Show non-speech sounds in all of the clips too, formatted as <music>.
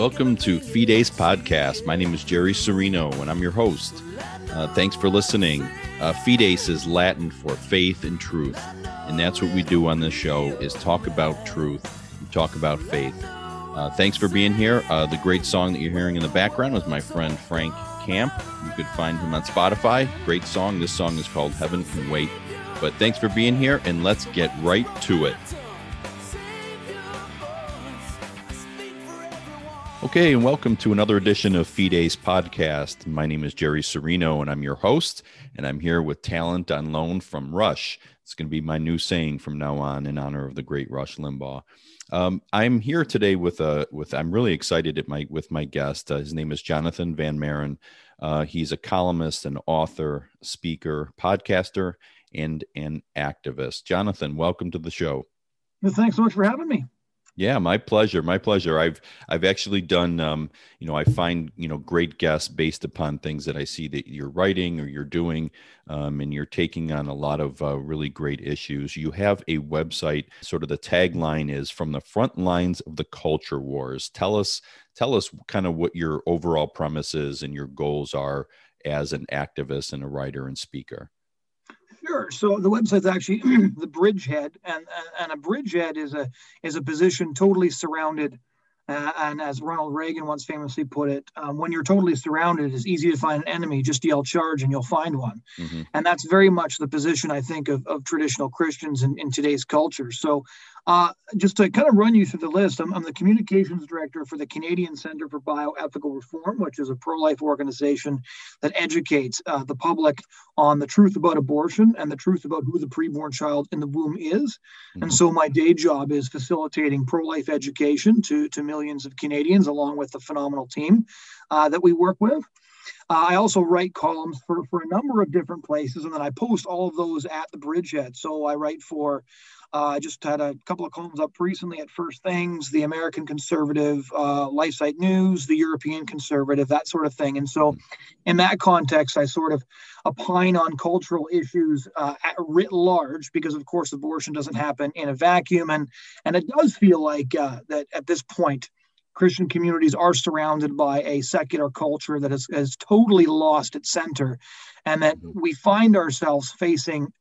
Welcome to Fides Podcast. My name is Jerry Serino, and I'm your host. Uh, thanks for listening. Uh, Fides is Latin for faith and truth, and that's what we do on this show: is talk about truth, talk about faith. Uh, thanks for being here. Uh, the great song that you're hearing in the background was my friend Frank Camp. You could find him on Spotify. Great song. This song is called Heaven Can Wait. But thanks for being here, and let's get right to it. Okay, and welcome to another edition of Fides Podcast. My name is Jerry Serino, and I'm your host. And I'm here with talent on loan from Rush. It's going to be my new saying from now on in honor of the great Rush Limbaugh. Um, I'm here today with a with. I'm really excited at my with my guest. Uh, his name is Jonathan Van Maren. Uh, he's a columnist, an author, speaker, podcaster, and an activist. Jonathan, welcome to the show. Thanks so much for having me. Yeah, my pleasure. My pleasure. I've I've actually done um, you know, I find, you know, great guests based upon things that I see that you're writing or you're doing um, and you're taking on a lot of uh, really great issues. You have a website, sort of the tagline is from the front lines of the culture wars. Tell us tell us kind of what your overall premise is and your goals are as an activist and a writer and speaker. Sure. So the website's actually <clears throat> the bridgehead, and and a bridgehead is a is a position totally surrounded. Uh, and as Ronald Reagan once famously put it, um, when you're totally surrounded, it's easy to find an enemy. Just yell charge and you'll find one. Mm-hmm. And that's very much the position, I think, of, of traditional Christians in, in today's culture. So uh, just to kind of run you through the list, I'm, I'm, the communications director for the Canadian Center for Bioethical Reform, which is a pro life organization that educates uh, the public on the truth about abortion and the truth about who the preborn child in the womb is. Mm-hmm. And so my day job is facilitating pro life education to, to millions of Canadians, along with the phenomenal team uh, that we work with. Uh, I also write columns for, for a number of different places, and then I post all of those at the Bridgehead. So I write for uh, I just had a couple of columns up recently at First Things, the American Conservative, uh, LifeSite News, the European Conservative, that sort of thing. And so, in that context, I sort of opine on cultural issues uh, at writ large, because of course abortion doesn't happen in a vacuum, and and it does feel like uh, that at this point. Christian communities are surrounded by a secular culture that has, has totally lost its center, and that mm-hmm. we find ourselves facing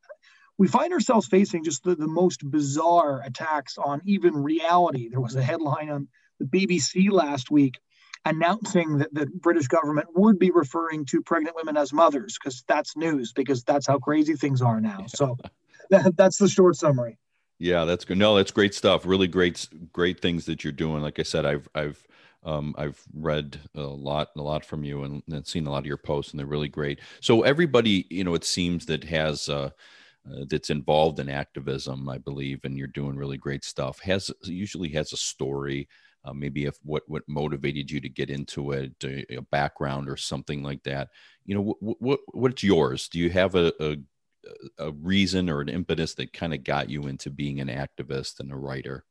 we find ourselves facing just the, the most bizarre attacks on even reality. There was a headline on the BBC last week announcing that the British government would be referring to pregnant women as mothers because that's news because that's how crazy things are now. So <laughs> that, that's the short summary. Yeah, that's good. No, that's great stuff. Really great, great things that you're doing. Like I said, I've, I've, um, I've read a lot, a lot from you and, and, seen a lot of your posts, and they're really great. So everybody, you know, it seems that has, uh, uh, that's involved in activism, I believe, and you're doing really great stuff. Has usually has a story, uh, maybe if what what motivated you to get into it, a, a background or something like that. You know, what, what what's yours? Do you have a, a a reason or an impetus that kind of got you into being an activist and a writer?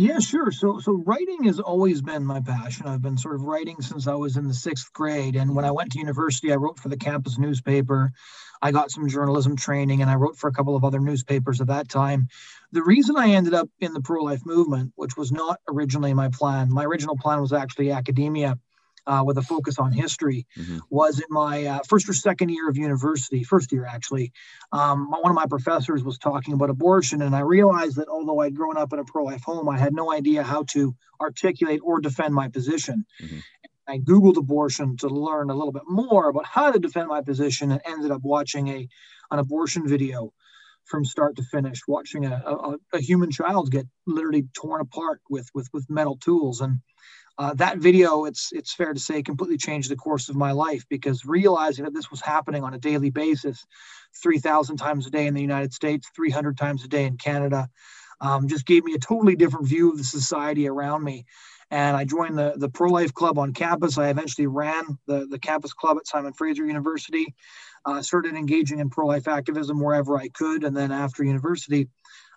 Yeah, sure. So, so writing has always been my passion. I've been sort of writing since I was in the sixth grade, and when I went to university, I wrote for the campus newspaper. I got some journalism training, and I wrote for a couple of other newspapers at that time. The reason I ended up in the pro-life movement, which was not originally my plan, my original plan was actually academia uh, with a focus on history mm-hmm. was in my uh, first or second year of university, first year actually. Um, one of my professors was talking about abortion, and I realized that although I'd grown up in a pro life home, I had no idea how to articulate or defend my position. Mm-hmm. I Googled abortion to learn a little bit more about how to defend my position and ended up watching a an abortion video from start to finish, watching a, a, a human child get literally torn apart with, with, with metal tools. And uh, that video, it's it's fair to say, completely changed the course of my life because realizing that this was happening on a daily basis, 3,000 times a day in the United States, 300 times a day in Canada, um, just gave me a totally different view of the society around me. And I joined the, the pro life club on campus. I eventually ran the, the campus club at Simon Fraser University, uh, started engaging in pro life activism wherever I could. And then after university,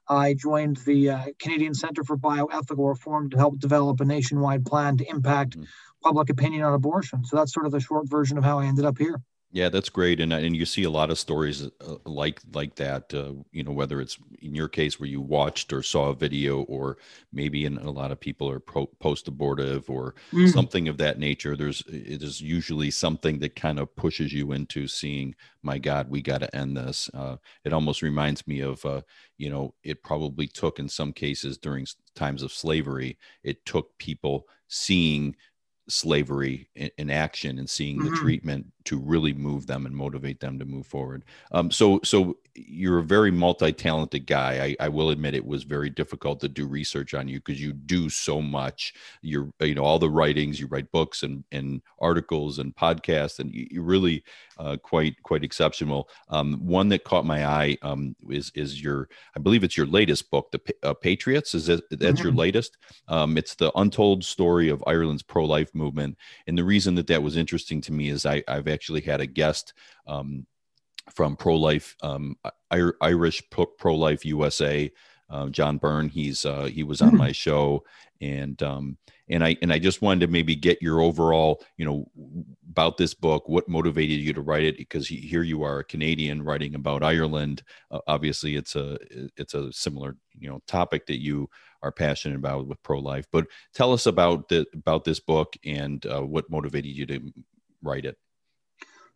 I joined the uh, Canadian Center for Bioethical Reform to help develop a nationwide plan to impact mm-hmm. public opinion on abortion. So that's sort of the short version of how I ended up here. Yeah, that's great, and and you see a lot of stories uh, like like that. Uh, you know, whether it's in your case where you watched or saw a video, or maybe in a lot of people are pro- post abortive or mm-hmm. something of that nature. There's it is usually something that kind of pushes you into seeing, my God, we got to end this. Uh, it almost reminds me of, uh, you know, it probably took in some cases during times of slavery, it took people seeing slavery in, in action and seeing mm-hmm. the treatment to really move them and motivate them to move forward. Um, so, so you're a very multi-talented guy. I, I, will admit it was very difficult to do research on you because you do so much. You're, you know, all the writings. You write books and and articles and podcasts, and you, are really uh, quite quite exceptional. Um, one that caught my eye um, is is your, I believe it's your latest book, the uh, Patriots. Is that that's mm-hmm. your latest? Um, it's the untold story of Ireland's pro-life movement, and the reason that that was interesting to me is I, I've actually had a guest um, from Pro Life um, Irish Pro Life USA. Uh, John Byrne, he's uh, he was on hmm. my show, and um, and I and I just wanted to maybe get your overall, you know, about this book. What motivated you to write it? Because here you are, a Canadian writing about Ireland. Uh, obviously, it's a it's a similar you know topic that you are passionate about with pro life. But tell us about the about this book and uh, what motivated you to write it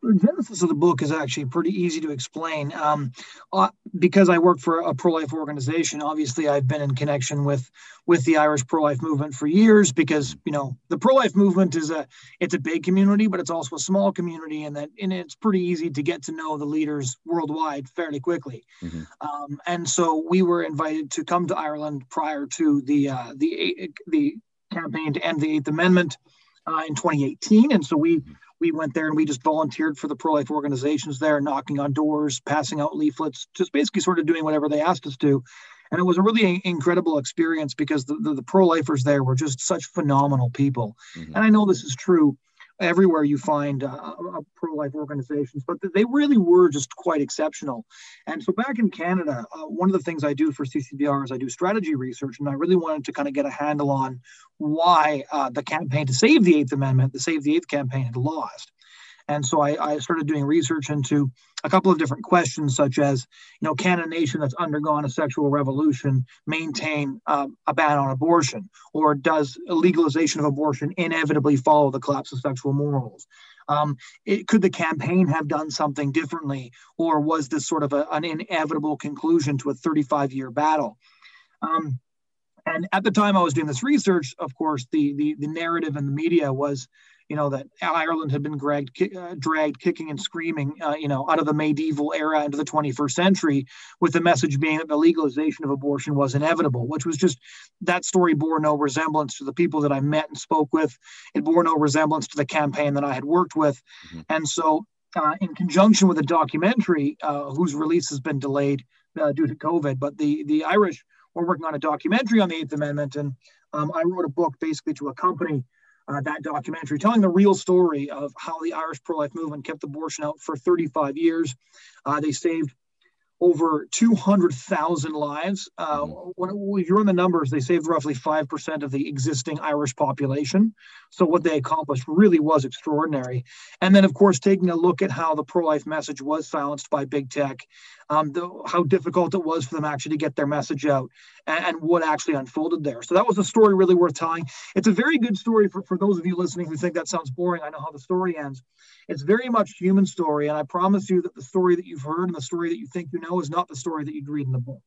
the genesis of the book is actually pretty easy to explain. Um, uh, because I work for a pro-life organization, obviously I've been in connection with with the Irish pro-life movement for years. Because you know the pro-life movement is a it's a big community, but it's also a small community, and that and it's pretty easy to get to know the leaders worldwide fairly quickly. Mm-hmm. Um, and so we were invited to come to Ireland prior to the uh, the the campaign to end the Eighth Amendment uh, in 2018, and so we. Mm-hmm we went there and we just volunteered for the pro life organizations there, knocking on doors, passing out leaflets, just basically sort of doing whatever they asked us to. And it was a really incredible experience because the, the, the pro lifers there were just such phenomenal people. Mm-hmm. And I know this is true everywhere you find uh, uh, pro-life organizations, but they really were just quite exceptional. And so back in Canada, uh, one of the things I do for CCBR is I do strategy research, and I really wanted to kind of get a handle on why uh, the campaign to save the Eighth Amendment, the Save the Eighth campaign, had lost. And so I, I, started doing research into a couple of different questions, such as, you know, can a nation that's undergone a sexual revolution maintain um, a ban on abortion? Or does legalization of abortion inevitably follow the collapse of sexual morals? Um, it, could the campaign have done something differently? Or was this sort of a, an inevitable conclusion to a 35 year battle? Um, and at the time I was doing this research, of course, the, the, the narrative in the media was you know that Ireland had been dragged, uh, dragged kicking and screaming, uh, you know, out of the medieval era into the 21st century, with the message being that the legalization of abortion was inevitable, which was just that story bore no resemblance to the people that I met and spoke with. It bore no resemblance to the campaign that I had worked with, mm-hmm. and so. Uh, in conjunction with a documentary uh, whose release has been delayed uh, due to COVID, but the the Irish were working on a documentary on the Eighth Amendment, and um, I wrote a book basically to accompany uh, that documentary, telling the real story of how the Irish pro life movement kept abortion out for 35 years. Uh, they saved over 200,000 lives. Uh, mm-hmm. when, if you run the numbers, they saved roughly 5% of the existing Irish population. So, what they accomplished really was extraordinary. And then, of course, taking a look at how the pro life message was silenced by big tech, um, the, how difficult it was for them actually to get their message out, and, and, what actually unfolded there. So, that was a story really worth telling. It's a very good story for, for those of you listening who think that sounds boring. I know how the story ends. It's very much human story, and I promise you that the story that you've heard and the story that you think you know is not the story that you'd read in the book.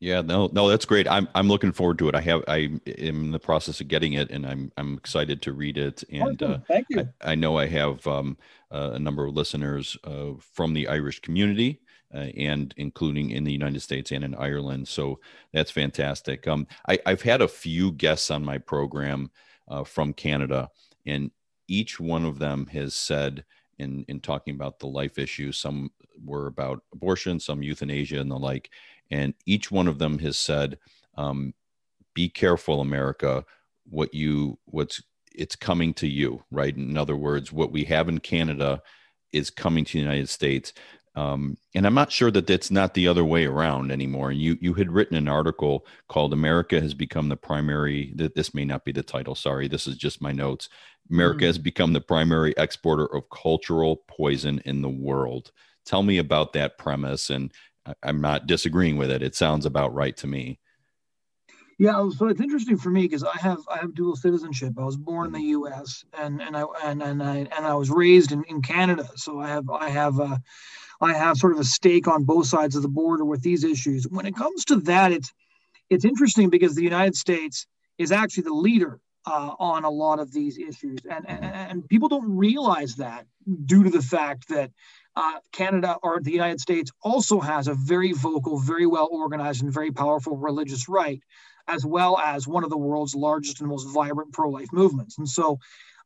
Yeah, no, no, that's great. I'm I'm looking forward to it. I have I am in the process of getting it, and I'm I'm excited to read it. And awesome. uh, thank you. I, I, know I have um, uh, a number of listeners uh, from the Irish community, uh, and including in the United States and in Ireland. So that's fantastic. Um, I, have had a few guests on my program uh, from Canada, and each one of them has said in in talking about the life issues some were about abortion some euthanasia and the like and each one of them has said um, be careful america what you what's it's coming to you right in other words what we have in canada is coming to the united states Um, and I'm not sure that that's not the other way around anymore. And you you had written an article called "America has become the primary." That this may not be the title. Sorry, this is just my notes. America mm-hmm. has become the primary exporter of cultural poison in the world. Tell me about that premise, and I'm not disagreeing with it. It sounds about right to me. Yeah, so it's interesting for me because I have I have dual citizenship. I was born in the U.S. and and I and and I and I was raised in, in Canada. So I have I have uh, I have sort of a stake on both sides of the border with these issues. When it comes to that, it's it's interesting because the United States is actually the leader uh, on a lot of these issues, and, and and people don't realize that due to the fact that uh, Canada or the United States also has a very vocal, very well organized, and very powerful religious right as well as one of the world's largest and most vibrant pro life movements. And so,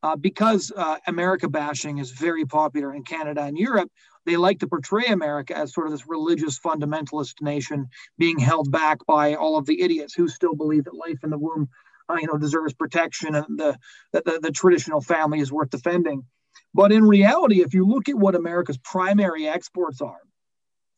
uh, because uh, America bashing is very popular in Canada and Europe, they like to portray America as sort of this religious fundamentalist nation being held back by all of the idiots who still believe that life in the womb, uh, you know, deserves protection and the, the, the traditional family is worth defending. But in reality, if you look at what America's primary exports are,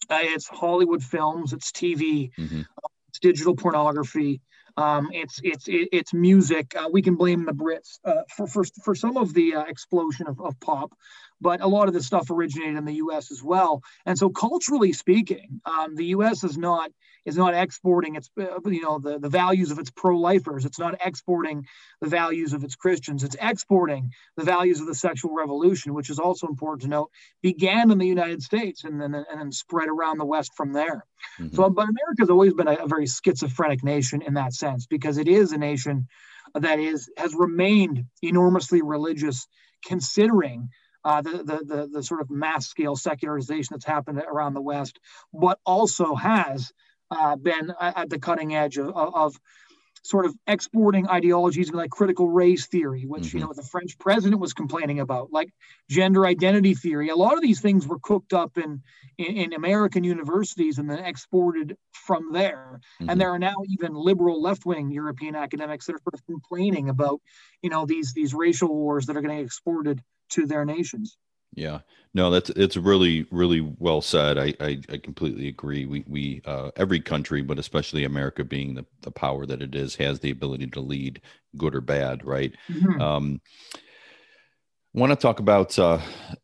uh, it's Hollywood films, it's TV, mm-hmm. it's digital pornography, um, it's it's it's music. Uh, we can blame the Brits uh, for, for for some of the uh, explosion of, of pop, but a lot of the stuff originated in the U.S. as well. And so, culturally speaking, um, the U.S. is not is not exporting its uh, you know the, the values of its pro-lifers. It's not exporting the values of its Christians. It's exporting the values of the sexual revolution, which is also important to note, began in the United States and then and then spread around the West from there. Mm-hmm. So, but America's always been a, a very schizophrenic nation in that sense because it is a nation that is has remained enormously religious, considering uh, the, the, the, the, sort of mass scale secularization that's happened around the West, but also has uh, been at the cutting edge of, of, sort of exporting ideologies like critical race theory, which mm-hmm. you know the French president was complaining about, like gender identity theory. A lot of these things were cooked up in in, in American universities and then exported from there. Mm-hmm. And there are now even liberal left wing European academics that are sort of complaining about you know these these racial wars that are getting exported to their nations. Yeah, no, that's it's really really well said. I I, I completely agree. We we uh, every country, but especially America, being the the power that it is, has the ability to lead, good or bad, right? Mm-hmm. Um, want to talk about uh,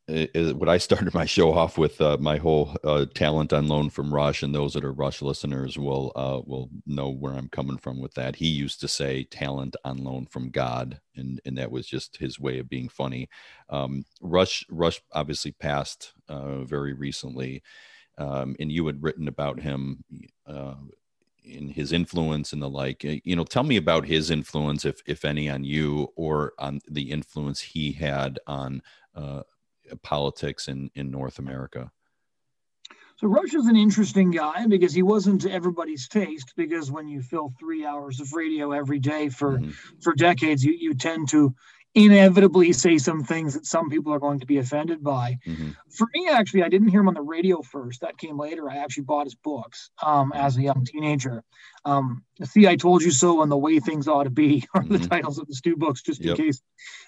what I started my show off with. Uh, my whole uh, talent on loan from Rush, and those that are Rush listeners will uh, will know where I'm coming from with that. He used to say talent on loan from God, and and that was just his way of being funny. Um, Rush Rush obviously passed uh, very recently, um, and you had written about him uh, in his influence and the like eh, you know tell me about his influence if if any on you or on the influence he had on uh, politics in in north america so Rush is an interesting guy because he wasn't everybody's taste. Because when you fill three hours of radio every day for mm-hmm. for decades, you you tend to inevitably say some things that some people are going to be offended by. Mm-hmm. For me, actually, I didn't hear him on the radio first. That came later. I actually bought his books um, mm-hmm. as a young teenager. Um, See, I Told You So and The Way Things Ought to Be <laughs> are mm-hmm. the titles of the two books, just yep. in case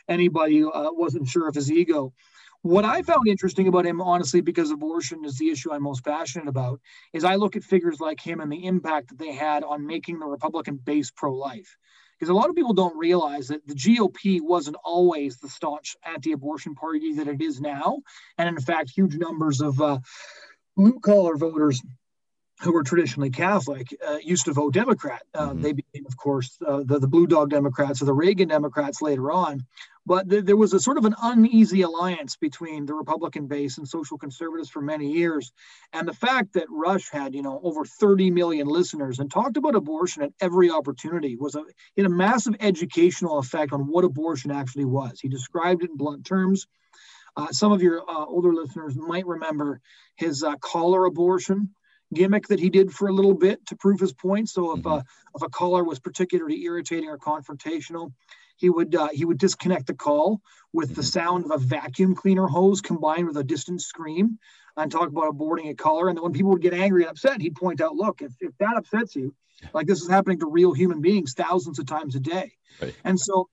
anybody uh, wasn't sure of his ego. What I found interesting about him, honestly, because abortion is the issue I'm most passionate about, is I look at figures like him and the impact that they had on making the Republican base pro life because a lot of people don't realize that the GOP wasn't always the staunch anti-abortion party that it is now, and in fact, huge numbers of uh, blue collar voters who were traditionally Catholic uh, used to vote Democrat. Uh, mm-hmm. They became, of course, uh, the, the Blue Dog Democrats or the Reagan Democrats later on. But th- there was a sort of an uneasy alliance between the Republican base and social conservatives for many years. And the fact that Rush had, you know, over 30 million listeners and talked about abortion at every opportunity was a, had a massive educational effect on what abortion actually was. He described it in blunt terms. Uh, some of your uh, older listeners might remember his uh, caller abortion gimmick that he did for a little bit to prove his point. So if, mm-hmm. uh, if a caller was particularly irritating or confrontational, he would uh, he would disconnect the call with mm-hmm. the sound of a vacuum cleaner hose combined with a distant scream and talk about aborting a caller. And then when people would get angry and upset, he'd point out, look, if, if that upsets you, like this is happening to real human beings thousands of times a day. Right. And so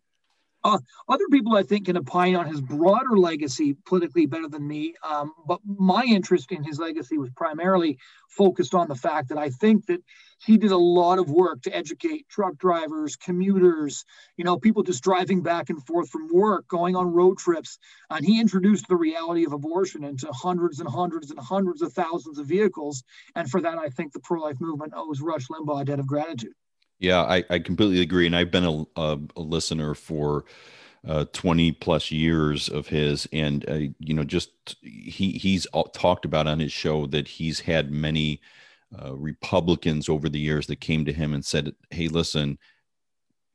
Uh, other people, I think, can opine on his broader legacy politically better than me. Um, but my interest in his legacy was primarily focused on the fact that I think that he did a lot of work to educate truck drivers, commuters, you know, people just driving back and forth from work, going on road trips. And he introduced the reality of abortion into hundreds and hundreds and hundreds of thousands of vehicles. And for that, I think the pro life movement owes Rush Limbaugh a debt of gratitude. Yeah, I, I completely agree. And I've been a, a, a listener for uh, 20 plus years of his. And, uh, you know, just he he's talked about on his show that he's had many uh, Republicans over the years that came to him and said, Hey, listen,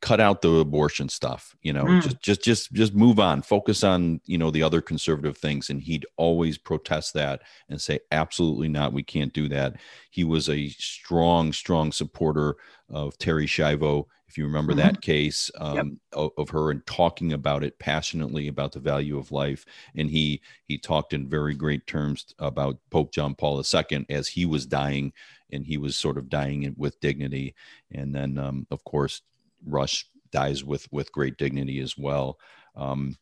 cut out the abortion stuff you know mm. just just just just move on focus on you know the other conservative things and he'd always protest that and say absolutely not we can't do that he was a strong strong supporter of terri schiavo if you remember mm-hmm. that case um, yep. of, of, her and talking about it passionately about the value of life and he he talked in very great terms about pope john paul ii as he was dying and he was sort of dying with dignity and then um, of course Rush dies with with great dignity as well. Um,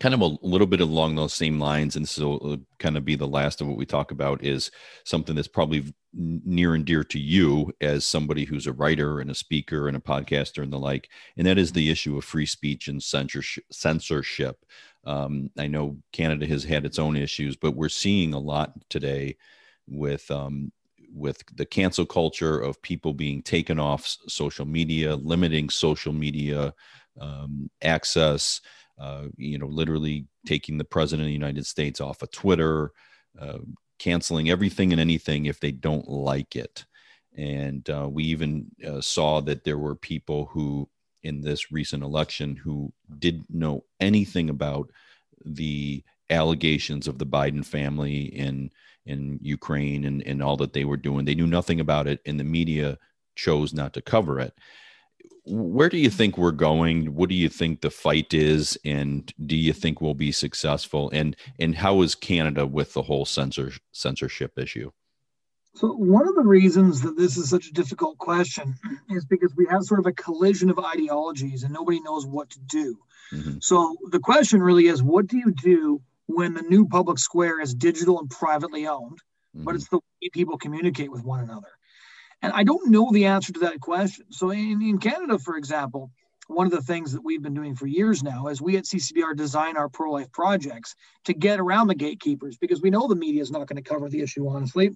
kind of a little bit along those same lines, and so uh, kind of be the last of what we talk about is something that's probably near and dear to you as somebody who's a writer and a speaker and a podcaster and the like, and that is the issue of free speech and censorship. censorship. Um, I know Canada has had its own issues, but we're seeing a lot today with um, with the cancel culture of people being taken off social media, limiting social media um, access, uh, you know, literally taking the president of the United States off of Twitter, uh, canceling everything and anything if they don't like it. And uh, we even uh, saw that there were people who, in this recent election, who didn't know anything about the allegations of the Biden family in in Ukraine and, and all that they were doing. They knew nothing about it, and the media chose not to cover it. Where do you think we're going? What do you think the fight is, and do you think we'll be successful? And and how is Canada with the whole censor censorship issue? So one of the reasons that this is such a difficult question is because we have sort of a collision of ideologies, and nobody knows what to do. Mm-hmm. So the question really is, what do you do when the new public square is digital and privately owned, mm-hmm. but it's the way people communicate with one another. And I don't know the answer to that question. So in, in Canada, for example, one of the things that we've been doing for years now is we at CCBR design our pro-life projects to get around the gatekeepers because we know the media is not going to cover the issue honestly.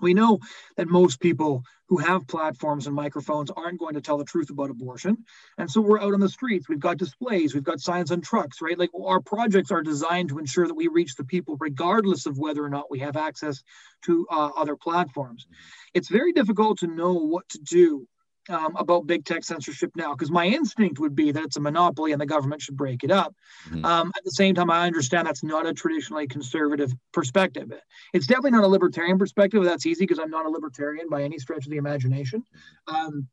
We know that most people who have platforms and microphones aren't going to tell the truth about abortion. And so we're out on the streets. We've got displays, we've got signs on trucks, right? Like our projects are designed to ensure that we reach the people regardless of whether or not we have access to uh, other platforms. It's very difficult to know what to do um, about big tech censorship now because my instinct would be that it's a monopoly and the government should break it up. Mm-hmm. Um, at the same time, I understand that's not a traditionally conservative perspective. It's definitely not a libertarian perspective. That's easy because I'm not a libertarian by any stretch of the imagination. Um,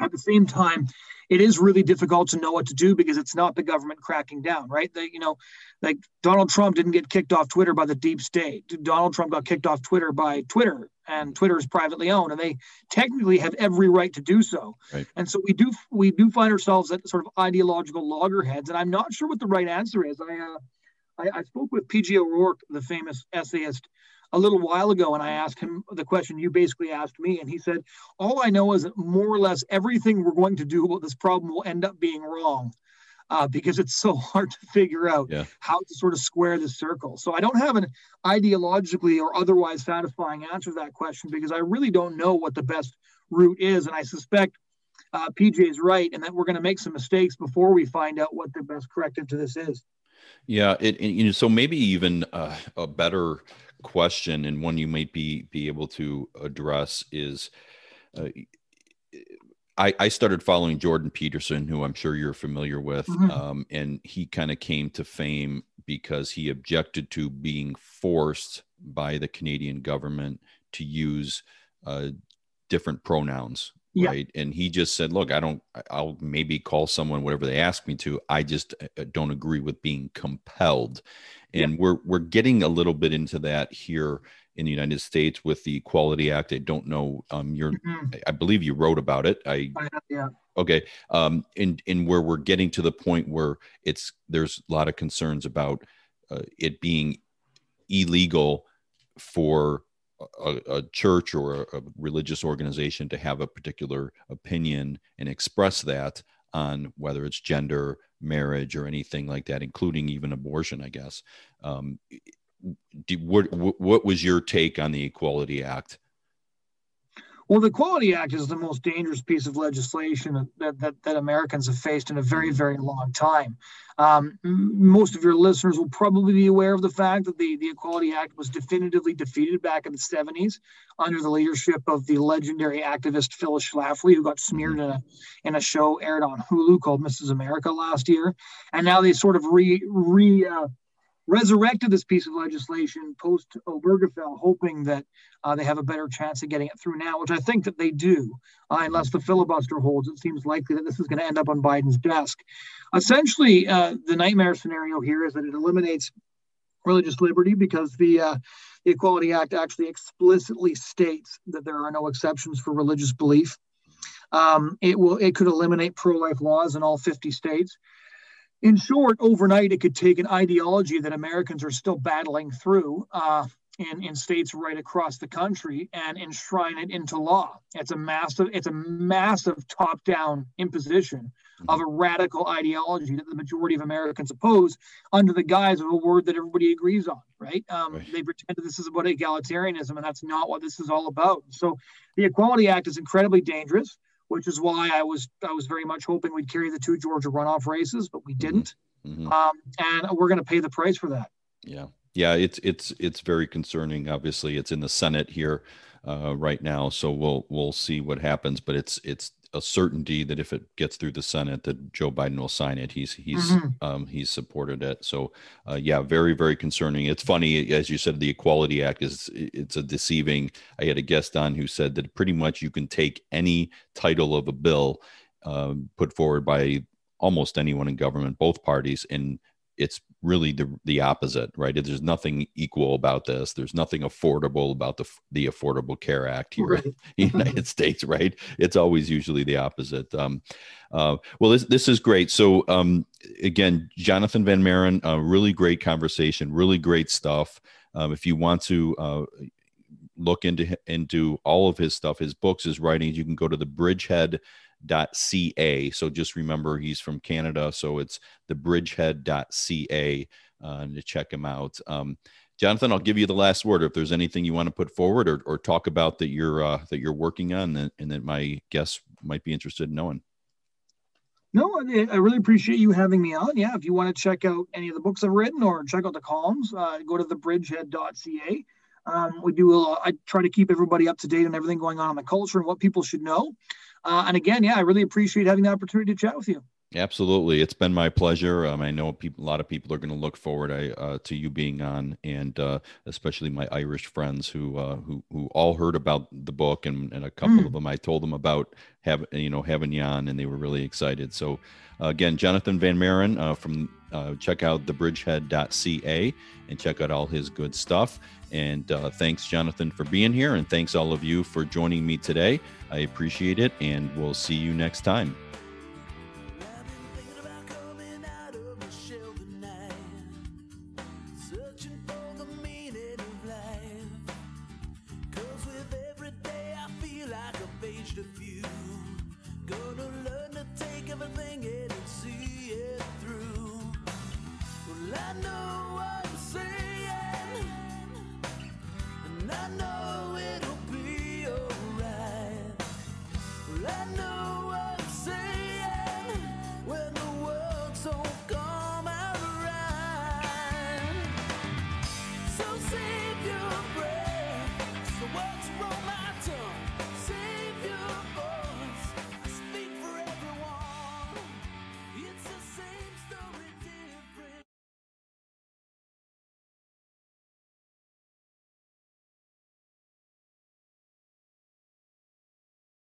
at the same time, it is really difficult to know what to do because it's not the government cracking down, right? They, you know, like Donald Trump didn't get kicked off Twitter by the deep state. Donald Trump got kicked off Twitter by Twitter, and Twitter is privately owned, and they technically have every right to do so. Right. And so we do we do find ourselves at sort of ideological loggerheads, and I'm not sure what the right answer is. I uh, I, I spoke with P.J. O'Rourke, the famous essayist, a little while ago and I asked him the question you basically asked me. And he said, All I know is that more or less everything we're going to do about this problem will end up being wrong. Uh, because it's so <laughs> hard to figure out yeah. how to sort of square the circle. So I don't have an ideologically or otherwise satisfying answer to that question because I really don't know what the best route is. And I suspect uh, PJ is right, and that we're going to make some mistakes before we find out what the best corrective to this is. Yeah, it, you know so maybe even uh, a better question and one you might be be able to address is uh, I, I started following Jordan Peterson, who I'm sure you're familiar with, mm-hmm. um, and he kind of came to fame because he objected to being forced by the Canadian government to use uh, different pronouns yeah. right and he just said look i don't i'll maybe call someone whatever they ask me to i just uh, don't agree with being compelled and yeah. we're we're getting a little bit into that here in the United States with the Equality Act. I don't know. Um, you're, mm-hmm. I believe you wrote about it. I, I yeah. Okay. Um, and and where we're getting to the point where it's there's a lot of concerns about uh, it being illegal for a, a, church or a religious organization to have a particular opinion and express that on whether it's gender, marriage, or anything like that, including even abortion, I guess. Um, do, what, what was your take on the Equality Act? Well, the Equality Act is the most dangerous piece of legislation that, that, that Americans have faced in a very, very long time. Um, most of your listeners will probably be aware of the fact that the, the Equality Act was definitively defeated back in the 70s under the leadership of the legendary activist Phyllis Schlafly, who got smeared in a, in a show aired on Hulu called Mrs. America last year. And now they sort of re, re uh, resurrected this piece of legislation post Obergefell, hoping that uh, they have a better chance of getting it through now, which I think that they do, uh, unless the filibuster holds. It seems likely that this is going to end up on Biden's desk. Essentially, uh, the nightmare scenario here is that it eliminates religious liberty because the uh, the Equality Act actually explicitly states that there are no exceptions for religious belief. Um, it will it could eliminate pro-life laws in all 50 states in short, overnight, it could take an ideology that Americans are still battling through uh, in, in states right across the country and enshrine it into law. It's a massive, it's a massive top-down imposition of a radical ideology that the majority of Americans oppose under the guise of a word that everybody agrees on, right? Um, right. They pretend that this is about egalitarianism, and that's not what this is all about. So the Equality Act is incredibly dangerous which is why I was I was very much hoping we'd carry the two Georgia runoff races, but we mm-hmm. didn't, mm-hmm. um, and we're going to pay the price for that. Yeah, yeah, it's it's it's very concerning. Obviously, it's in the Senate here uh, right now, so we'll we'll see what happens. But it's it's a certainty that if it gets through the Senate, that Joe Biden will sign it. He's he's mm-hmm. um, he's supported it. So uh, yeah, very very concerning. It's funny as you said, the Equality Act is it's a deceiving. I had a guest on who said that pretty much you can take any title of a bill um, put forward by almost anyone in government, both parties, and it's really the the opposite, right? There's nothing equal about this. There's nothing affordable about the the Affordable Care Act here right. <laughs> in the United <laughs> States, right? It's always usually the opposite. Um, uh, well, this this is great. So um, again, Jonathan Van Maren, uh, really great conversation, really great stuff. Um, if you want to. Uh, look into into all of his stuff his books his writings you can go to the bridgehead bridgehead.ca. So just remember he's from Canada. So it's the bridgehead.ca uh, to check him out. Um, Jonathan, I'll give you the last word. If there's anything you want to put forward or, or talk about that you're uh, that you're working on and, and that my guests might be interested in knowing. No, I really appreciate you having me on. Yeah, if you want to check out any of the books I've written or check out the columns, uh, go to thebridgehead.ca. Um, we do. A, I try to keep everybody up to date on everything going on in the culture and what people should know. Uh, and again, yeah, I really appreciate having the opportunity to chat with you. Absolutely, it's been my pleasure. Um, I know people, a lot of people are going to look forward uh, to you being on, and uh, especially my Irish friends who uh, who who all heard about the book, and, and a couple mm. of them I told them about have you know having you on, and they were really excited. So uh, again, Jonathan Van Maren uh, from uh, check out thebridgehead.ca and check out all his good stuff. And uh, thanks, Jonathan, for being here. And thanks, all of you, for joining me today. I appreciate it. And we'll see you next time. see